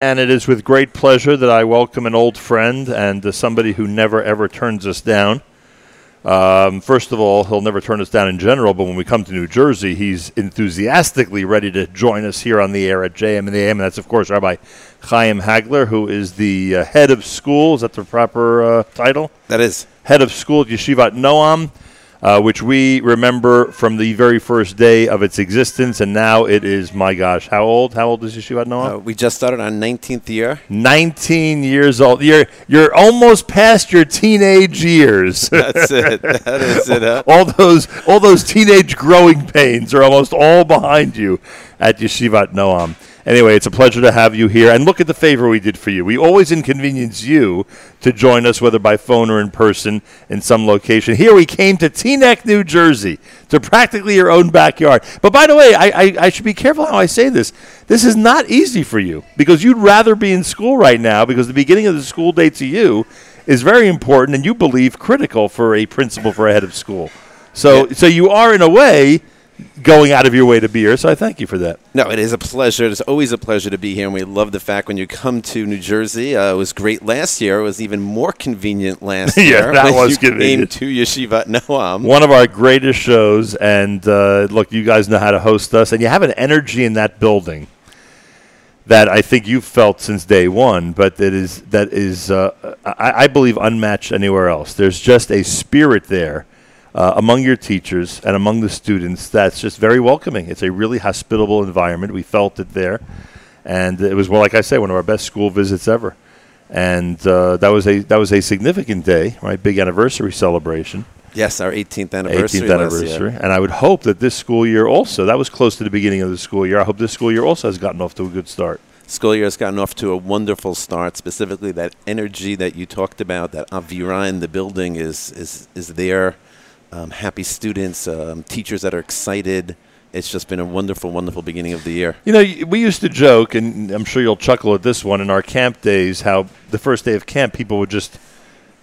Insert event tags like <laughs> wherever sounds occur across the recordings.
And it is with great pleasure that I welcome an old friend and uh, somebody who never ever turns us down. Um, first of all, he'll never turn us down in general, but when we come to New Jersey, he's enthusiastically ready to join us here on the air at JM in the AM. And that's, of course, Rabbi Chaim Hagler, who is the uh, head of school. Is that the proper uh, title? That is. Head of school at Yeshivat Noam uh, which we remember from the very first day of its existence, and now it is, my gosh, how old? How old is Yeshiva Noam? Uh, we just started our 19th year. 19 years old. You're you're almost past your teenage years. <laughs> That's it. <laughs> That is it. Huh? all those all those teenage growing pains are almost all behind you at Yeshivat Noam. Anyway, it's a pleasure to have you here. And look at the favor we did for you. We always inconvenience you to join us, whether by phone or in person in some location. Here we came to Teaneck, New Jersey, to practically your own backyard. But by the way, I, I, I should be careful how I say this. This is not easy for you because you'd rather be in school right now because the beginning of the school day to you is very important and you believe critical for a principal for a head of school. So, yeah. so you are in a way going out of your way to be here. So I thank you for that. No, it is a pleasure. It's always a pleasure to be here, and we love the fact when you come to New Jersey. Uh, it was great last year. It was even more convenient last <laughs> yeah, year. that was you convenient. Came to Yeshiva Noam. One of our greatest shows, and uh, look, you guys know how to host us, and you have an energy in that building that I think you've felt since day one, but that is that is uh, I, I believe unmatched anywhere else. There's just a spirit there uh, among your teachers and among the students that's just very welcoming. It's a really hospitable environment. We felt it there, and it was well, like I say, one of our best school visits ever. And uh, that was a that was a significant day, right? Big anniversary celebration. Yes, our 18th anniversary. 18th anniversary, and I would hope that this school year also. That was close to the beginning of the school year. I hope this school year also has gotten off to a good start school year has gotten off to a wonderful start. Specifically, that energy that you talked about, that avira in the building is is is there um, happy students, um, teachers that are excited. It's just been a wonderful, wonderful beginning of the year. You know, we used to joke, and I'm sure you'll chuckle at this one in our camp days, how the first day of camp people would just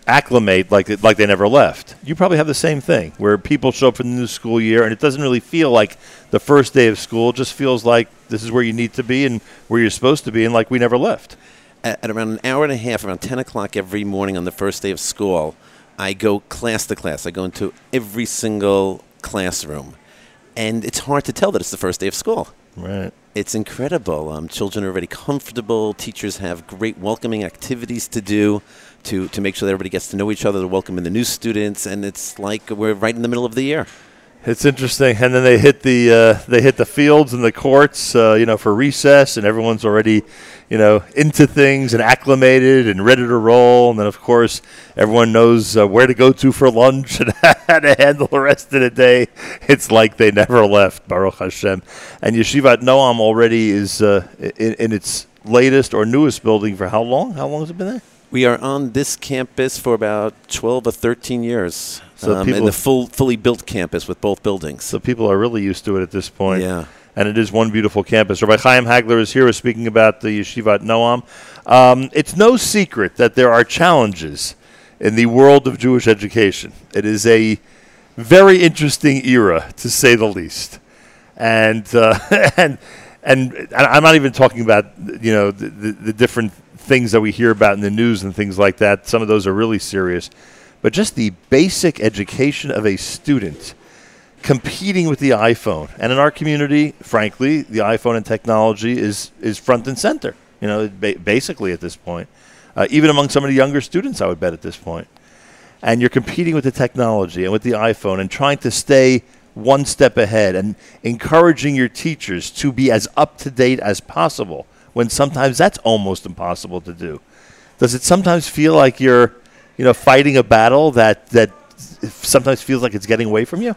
acclimate like like they never left. You probably have the same thing, where people show up for the new school year, and it doesn't really feel like the first day of school. It just feels like this is where you need to be and where you're supposed to be, and like we never left. At, at around an hour and a half, around 10 o'clock every morning on the first day of school, I go class to class. I go into every single classroom, and it's hard to tell that it's the first day of school. Right. It's incredible. Um, children are already comfortable. Teachers have great welcoming activities to do to, to make sure that everybody gets to know each other, to welcome in the new students, and it's like we're right in the middle of the year. It's interesting, and then they hit the uh, they hit the fields and the courts, uh, you know, for recess, and everyone's already, you know, into things and acclimated and ready to roll. And then, of course, everyone knows uh, where to go to for lunch <laughs> and how to handle the rest of the day. It's like they never left, Baruch Hashem. And Yeshivat Noam already is uh, in, in its latest or newest building for how long? How long has it been there? We are on this campus for about 12 or 13 years. So um, in the full, fully built campus with both buildings. So people are really used to it at this point. Yeah. And it is one beautiful campus. Rabbi Chaim Hagler is here speaking about the Yeshivat Noam. Um, it's no secret that there are challenges in the world of Jewish education. It is a very interesting era, to say the least. And, uh, <laughs> and, and I'm not even talking about, you know, the, the, the different things that we hear about in the news and things like that. Some of those are really serious but just the basic education of a student competing with the iPhone. And in our community, frankly, the iPhone and technology is, is front and center, you know, basically at this point. Uh, even among some of the younger students, I would bet at this point. And you're competing with the technology and with the iPhone and trying to stay one step ahead and encouraging your teachers to be as up to date as possible when sometimes that's almost impossible to do. Does it sometimes feel like you're you know, fighting a battle that that sometimes feels like it's getting away from you?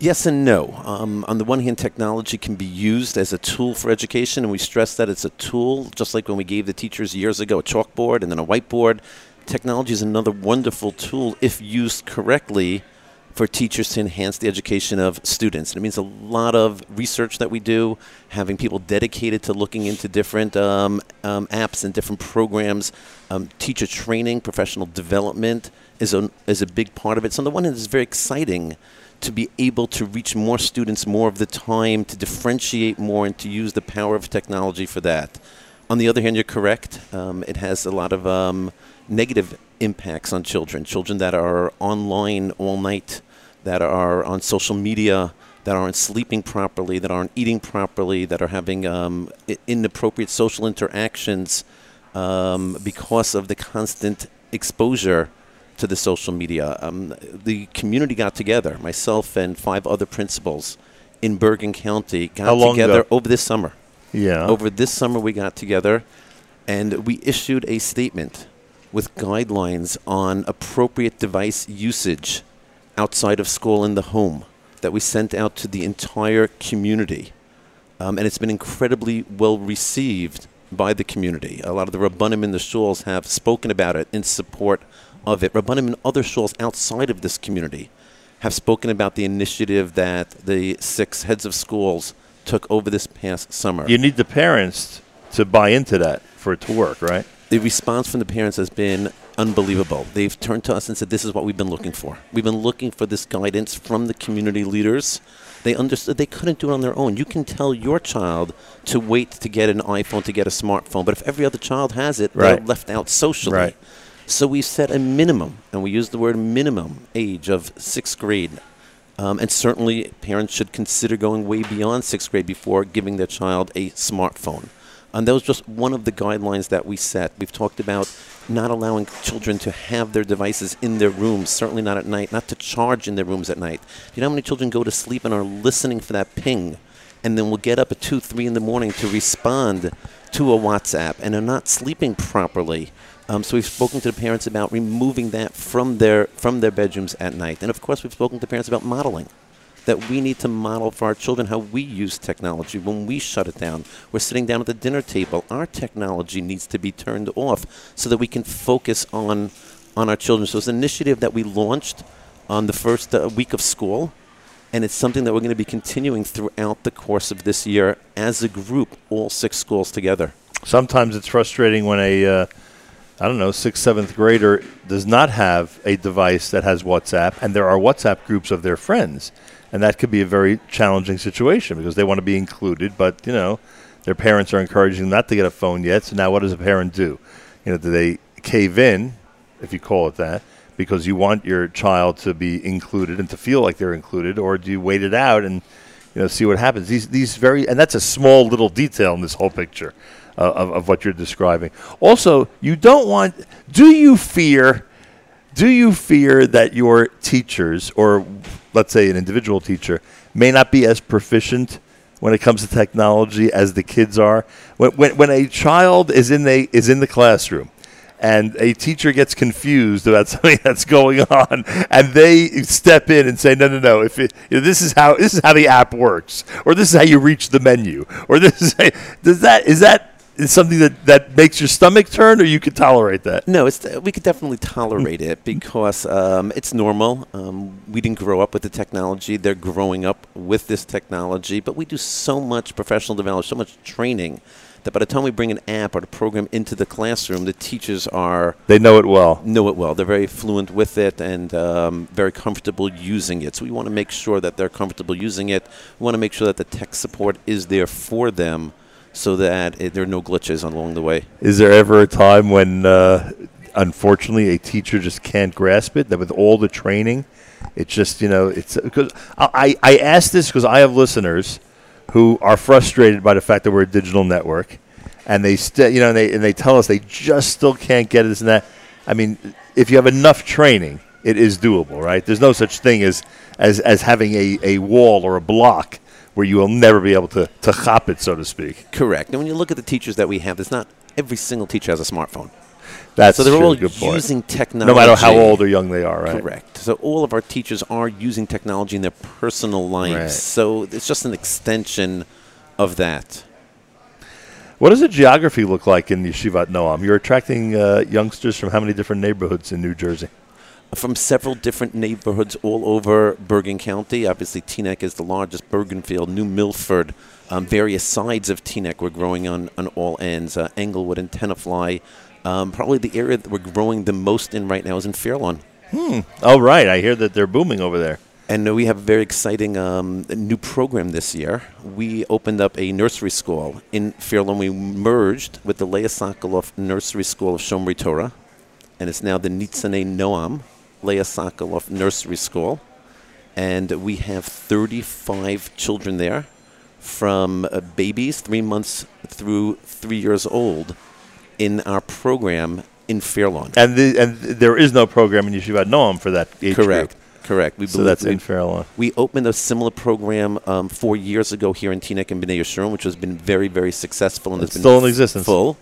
Yes and no. Um, on the one hand, technology can be used as a tool for education, and we stress that it's a tool, just like when we gave the teachers years ago a chalkboard and then a whiteboard. Technology is another wonderful tool if used correctly for teachers to enhance the education of students. And it means a lot of research that we do, having people dedicated to looking into different um, um, apps and different programs. Um, teacher training, professional development is a, is a big part of it. So on the one hand, it's very exciting to be able to reach more students more of the time, to differentiate more, and to use the power of technology for that. On the other hand, you're correct. Um, it has a lot of um, negative impacts on children. Children that are online all night, that are on social media, that aren't sleeping properly, that aren't eating properly, that are having um, inappropriate social interactions um, because of the constant exposure to the social media. Um, the community got together, myself and five other principals in Bergen County got together ago? over this summer. Yeah. Over this summer, we got together and we issued a statement with guidelines on appropriate device usage outside of school in the home that we sent out to the entire community. Um, and it's been incredibly well received by the community. A lot of the Rabbanim in the shuls have spoken about it in support of it. Rabbanim in other shuls outside of this community have spoken about the initiative that the six heads of schools took over this past summer. You need the parents to buy into that for it to work, right? The response from the parents has been unbelievable. They've turned to us and said, This is what we've been looking for. We've been looking for this guidance from the community leaders. They understood they couldn't do it on their own. You can tell your child to wait to get an iPhone, to get a smartphone, but if every other child has it, they're left out socially. Right. So we set a minimum, and we use the word minimum age of sixth grade. Um, and certainly, parents should consider going way beyond sixth grade before giving their child a smartphone. And that was just one of the guidelines that we set. We've talked about not allowing children to have their devices in their rooms, certainly not at night, not to charge in their rooms at night. You know how many children go to sleep and are listening for that ping, and then will get up at 2, 3 in the morning to respond to a WhatsApp, and are not sleeping properly. Um, so we've spoken to the parents about removing that from their from their bedrooms at night, and of course we've spoken to parents about modeling that we need to model for our children how we use technology when we shut it down. We're sitting down at the dinner table. Our technology needs to be turned off so that we can focus on on our children. So it's an initiative that we launched on the first uh, week of school, and it's something that we're going to be continuing throughout the course of this year as a group, all six schools together. Sometimes it's frustrating when a, uh, I don't know, sixth, seventh grader does not have a device that has WhatsApp, and there are WhatsApp groups of their friends, and that could be a very challenging situation because they want to be included, but you know, their parents are encouraging them not to get a phone yet. So now, what does a parent do? You know, do they cave in, if you call it that, because you want your child to be included and to feel like they're included, or do you wait it out and you know see what happens? These these very and that's a small little detail in this whole picture uh, of, of what you're describing. Also, you don't want. Do you fear? Do you fear that your teachers, or let's say an individual teacher, may not be as proficient when it comes to technology as the kids are? When, when, when a child is in the is in the classroom and a teacher gets confused about <laughs> something that's going on, and they step in and say, "No, no, no! If it, you know, this is how this is how the app works, or this is how you reach the menu, or this is how, does that is that is something that that makes your stomach turn, or you could tolerate that? No, it's we could definitely tolerate it because um, it's normal. Um, we didn't grow up with the technology; they're growing up with this technology. But we do so much professional development, so much training that by the time we bring an app or a program into the classroom, the teachers are They know it well. know it well. They're very fluent with it and um, very comfortable using it. So we want to make sure that they're comfortable using it. We want to make sure that the tech support is there for them, so that it, there are no glitches along the way. Is there ever a time when, uh, unfortunately, a teacher just can't grasp it? That with all the training, it's just you know it's because I I ask this because I have listeners who are frustrated by the fact that we're a digital network, and they still you know and they and they tell us they just still can't get this and that. I mean, if you have enough training, it is doable, right? There's no such thing as as as having a, a wall or a block where you will never be able to to hop it, so to speak. Correct. And when you look at the teachers that we have, there's not every single teacher has a smartphone. That's so they're true. all Good point. using technology. no matter how old or young they are, right? Correct. So all of our teachers are using technology in their personal lives. Right. So it's just an extension of that. What does the geography look like in Yeshivat Noam? You're attracting uh, youngsters from how many different neighborhoods in New Jersey? From several different neighborhoods all over Bergen County. Obviously, Teaneck is the largest. Bergenfield, New Milford, um, various sides of Teaneck we're growing on, on all ends. Uh, Englewood and Tenafly. Um, probably the area that we're growing the most in right now is in Fairlawn. Oh, All right. I hear that they're booming over there. And we have a very exciting um, new program this year. We opened up a nursery school in Fairlawn. We merged with the Leah Sokoloff Nursery School of Shomrei Torah, and it's now the Nitzanei Noam Leah Sokoloff Nursery School. And we have 35 children there from uh, babies, three months through three years old, in our program in Fairlawn. And the, and there is no program in Yeshivat Noam for that age Correct. group. Correct. We So that's we, in Fairlawn. we opened a similar program um, four years ago here in Teaneck and Bnei Yeshurun, which has been very, very successful and It's has been still in existence. full.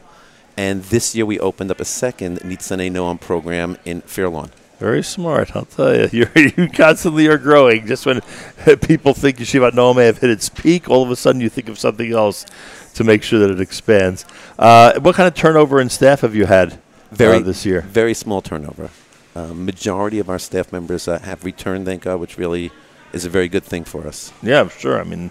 And this year we opened up a second Nitzanei Noam program in Fairlawn. Very smart, I'll tell you. <laughs> You're, you constantly are growing. Just when <laughs> people think Yeshivat Noam may have hit its peak, all of a sudden you think of something else to make sure that it expands. Uh, what kind of turnover in staff have you had Very uh, this year? Very small turnover. Uh, majority of our staff members uh, have returned, thank God, which really is a very good thing for us. Yeah, sure. I mean,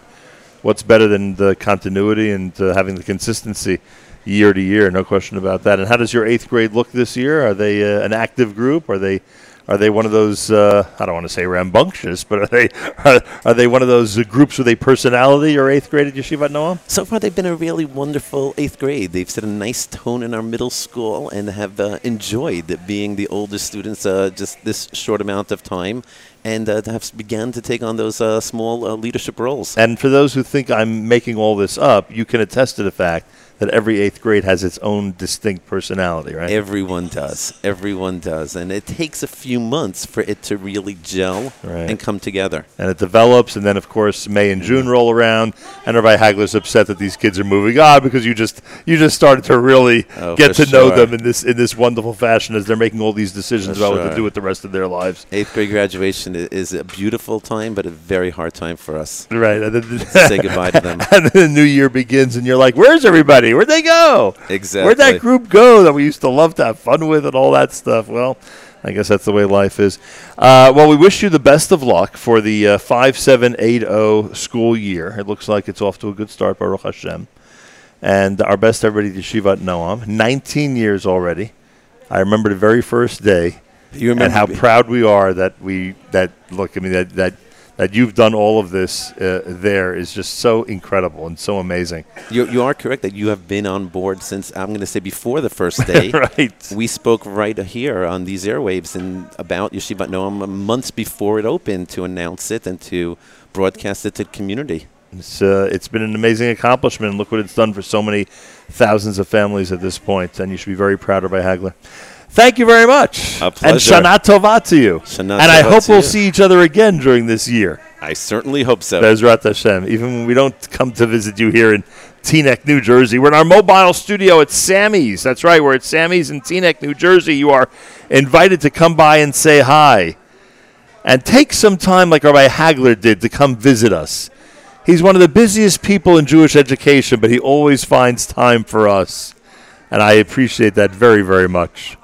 what's better than the continuity and uh, having the consistency year to year? No question about that. And how does your eighth grade look this year? Are they uh, an active group? Are they are they one of those? Uh, I don't want to say rambunctious, but are they are, are they one of those uh, groups with a personality? Your eighth grade at Yeshivat Noam? So far, they've been a really wonderful eighth grade. They've set a nice tone in our middle school and have uh, enjoyed being the oldest students uh, just this short amount of time and uh, have began to take on those uh, small uh, leadership roles. And for those who think I'm making all this up, you can attest to the fact that every eighth grade has its own distinct personality, right? Everyone does. Everyone does. And it takes a few months for it to really gel Right. and come together. and it develops, and then of course May and June roll around, and Rabbi Hagler's upset that these kids are moving on because you just you just started to really Oh, get to know them in this in this wonderful fashion as they're making all these decisions For about what to do with the rest of their lives. Eighth grade graduation is a beautiful time, but a very hard time for us. Right, <laughs> Say goodbye to them. and then the new year begins, and you're like, "Where's everybody? Where'd they go? Exactly. Where'd that group go that we used to love to have fun with and all that stuff?" Well. I guess that's the way life is. Uh, well, we wish you the best of luck for the uh, 5780 school year. It looks like it's off to a good start, Baruch Hashem. And our best everybody to Shivat Noam. 19 years already. I remember the very first day You and remember how me- proud we are that we that look. I mean that that that you've done all of this uh, there is just so incredible and so amazing. You, you are correct that you have been on board since I'm going to say before the first day. <laughs> right. We spoke right here on these airwaves and about Yeshivat Noam months before it opened to announce it and to broadcast it to the community. It's uh, it's been an amazing accomplishment. Look what it's done for so many thousands of families at this point, and you should be very proud of Rabbi Hagler. Thank you very much. A And pleasure. Shana Tova to you. Shana and I hope we'll you. see each other again during this year. I certainly hope so. Bezrat Hashem. Even when we don't come to visit you here in Teaneck, New Jersey, we're in our mobile studio at Sammy's. That's right, we're at Sammy's in Teaneck, New Jersey. You are invited to come by and say hi. And take some time, like Rabbi Hagler did, to come visit us. He's one of the busiest people in Jewish education, but he always finds time for us. And I appreciate that very, very much.